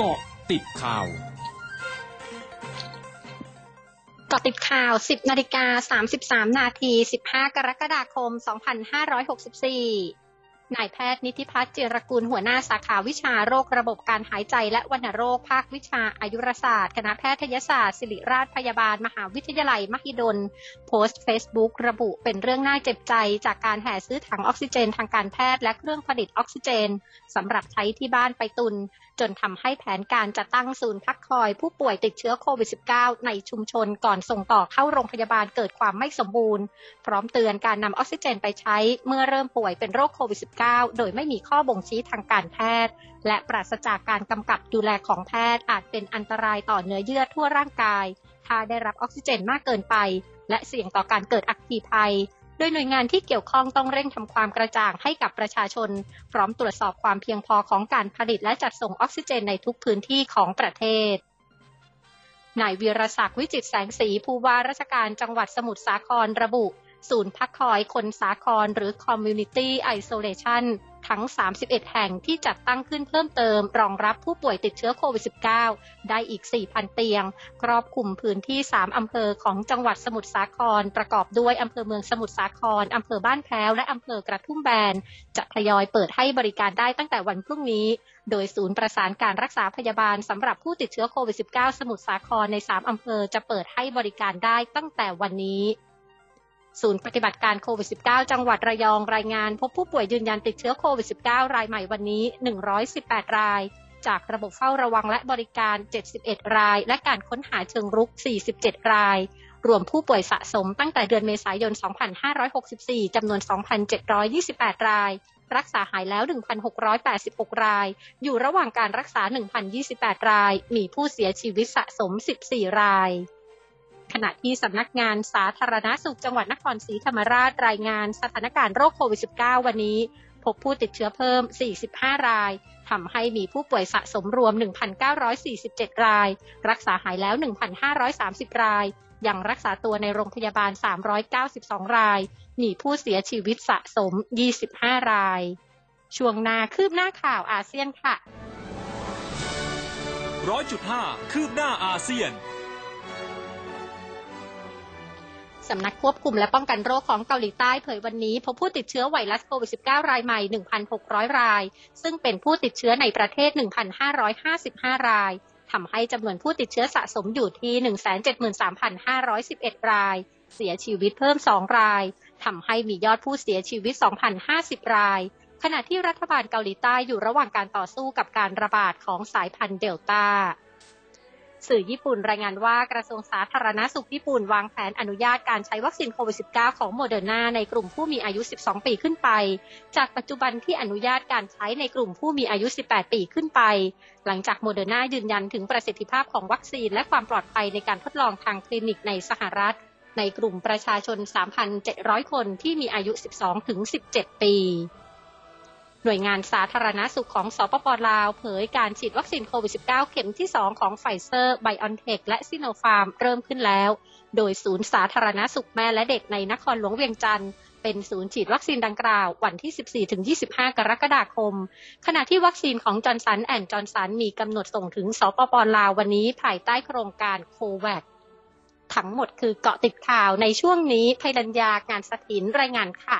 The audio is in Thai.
เกาะติดข่าวเกาะติดข่าว 10นาฬิกา33นาที15 กรกฎาคม 2564 นายแพทย์นิติพัฒน์เจรกุลหัวหน้าสาขาวิชาโรคระบบการหายใจและวัณโรคภาควิชาอายุรศาสตร์ คณะแพทยศาสตร์ ศิริราชพยาบาล มหาวิทยาลัย มหิดล โพสต์เฟซบุ๊กระบุเป็นเรื่องน่าเจ็บใจ จากการแห่ซื้อถังออกซิเจนทางการแพทย์และเครื่องผลิตออกซิเจนสำหรับใช้ที่บ้านไปตุน จนทำให้แผนการจะตั้งศูนย์พักคอยผู้ป่วยติดเชื้อโควิด -19 ในชุมชนก่อนส่งต่อเข้าโรงพยาบาลเกิดความไม่สมบูรณ์ พร้อมเตือนการนำออกซิเจนไปใช้เมื่อเริ่มป่วยเป็นโรคโควิด -19 โดยไม่มีข้อบ่งชี้ทางการแพทย์ และปราศจากการกำกับดูแลของแพทย์อาจเป็นอันตรายต่อเนื้อเยื่อทั่วร่างกาย ถ้าได้รับออกซิเจนมากเกินไป และเสี่ยงต่อการเกิดอัคคีภัย โดยหน่วยงานที่เกี่ยวข้องต้องเร่งทำความกระจ่างให้กับประชาชน พร้อมตรวจสอบความเพียงพอของการผลิตและจัดส่งออกซิเจนในทุกพื้นที่ของประเทศนายวีรศักดิ์วิจิตแสงสีผู้ว่าราชการจังหวัดสมุทรสาครระบุ ศูนย์พักคอยคนสาครหรือ Community Isolation ทั้ง 31 แห่งที่จัดตั้งขึ้นเพิ่มเติม รองรับผู้ป่วยติดเชื้อโควิด -19 ได้อีก 4,000 เตียง ครอบคลุมพื้นที่ 3 อำเภอของจังหวัดสมุทรสาคร ประกอบด้วยอำเภอเมืองสมุทรสาคร อำเภอบ้านแพ้ว และอำเภอกระทุ่มแบน จะทยอยเปิดให้บริการได้ตั้งแต่วันพรุ่งนี้ โดยศูนย์ประสานการรักษาพยาบาลสำหรับผู้ติดเชื้อโควิด -19 สมุทรสาครใน 3 อำเภอจะเปิดให้บริการได้ตั้งแต่วันนี้ ศูนย์ปฏิบัติการโควิด -19 จังหวัดระยองรายงาน พบผู้ป่วยยืนยันติดเชื้อโควิด -19 รายใหม่วันนี้ 118 ราย จากระบบเฝ้าระวังและบริการ 71 ราย และการค้นหาเชิงรุก 47 ราย รวมผู้ป่วยสะสมตั้งแต่เดือนเมษายน 2564 จำนวน 2,728 ราย รักษาหายแล้ว 1,686 ราย อยู่ระหว่างการรักษา 1,028 ราย มีผู้เสียชีวิตสะสม 14 ราย ณะที่สำนักงานสาธารณาสุขจังหวัดนครศรีธรรมราชรายงานสถานการณ์โรคโควิด -19 วันนี้ พบผู้ติดเชื้อเพิ่ม 45 รายทำให้มีผู้ป่วยสะสมรวม 1,947 ราย รักษาหายแล้ว 1,530 ราย ยังรักษาตัวในโรงพยาบาล 392 ราย มีผู้เสียชีวิตสะสม 25 ราย ช่วงนาคืบหน้าข่าวอาเซียนค่ะร้อยจุดห้าคืบหน้าอาเซียน สำนักควบคุมและป้องกันโรคของเกาหลีใต้เผยวันนี้พบผู้ติดเชื้อไวรัสโควิด -19 รายใหม่ 1,600 ราย ซึ่งเป็นผู้ติดเชื้อในประเทศ 1,555 รายทำให้จำนวนผู้ติดเชื้อสะสมอยู่ที่ 173,511 ราย เสียชีวิตเพิ่ม 2 ราย ทำให้มียอดผู้เสียชีวิต 2,050 ราย ขณะที่รัฐบาลเกาหลีใต้อยู่ระหว่างการต่อสู้กับการระบาดของสายพันธุ์เดลต้า สื่อญี่ปุ่นรายงานว่ากระทรวงสาธารณสุขญี่ปุ่นวางแผนอนุญาตการใช้วัคซีนโควิด -19 ของโมเดอร์นาในกลุ่มผู้มีอายุ 12 ปีขึ้นไป จากปัจจุบันที่อนุญาตการใช้ในกลุ่มผู้มีอายุ 18 ปีขึ้นไป หลังจากโมเดอร์นายืนยันถึงประสิทธิภาพของวัคซีนและความปลอดภัยในการทดลองทางคลินิกในสหรัฐ ในกลุ่มประชาชน 3,700 คนที่มีอายุ 12-17 ปี หน่วยงานสาธารณสุขของสปป.ลาว เผยการฉีดวัคซีนโควิด -19 เข็มที่ 2 ของไฟเซอร์ ไบออนเทค และซิโนฟาร์มเริ่มขึ้นแล้ว โดยศูนย์สาธารณสุขแม่และเด็กในนครหลวงเวียงจันทร์เป็นศูนย์ฉีดวัคซีนดังกล่าว วันที่ 14-25 กรกฎาคม ขณะที่วัคซีนของจอร์นสันแอนด์จอร์นสันมีกำหนดส่งถึงสปป.ลาววันนี้ภายใต้โครงการโคแวกซ์ทั้งหมดคือเกาะติดข่าวในช่วงนี้ไพรัญญางานสถินรายงานค่ะ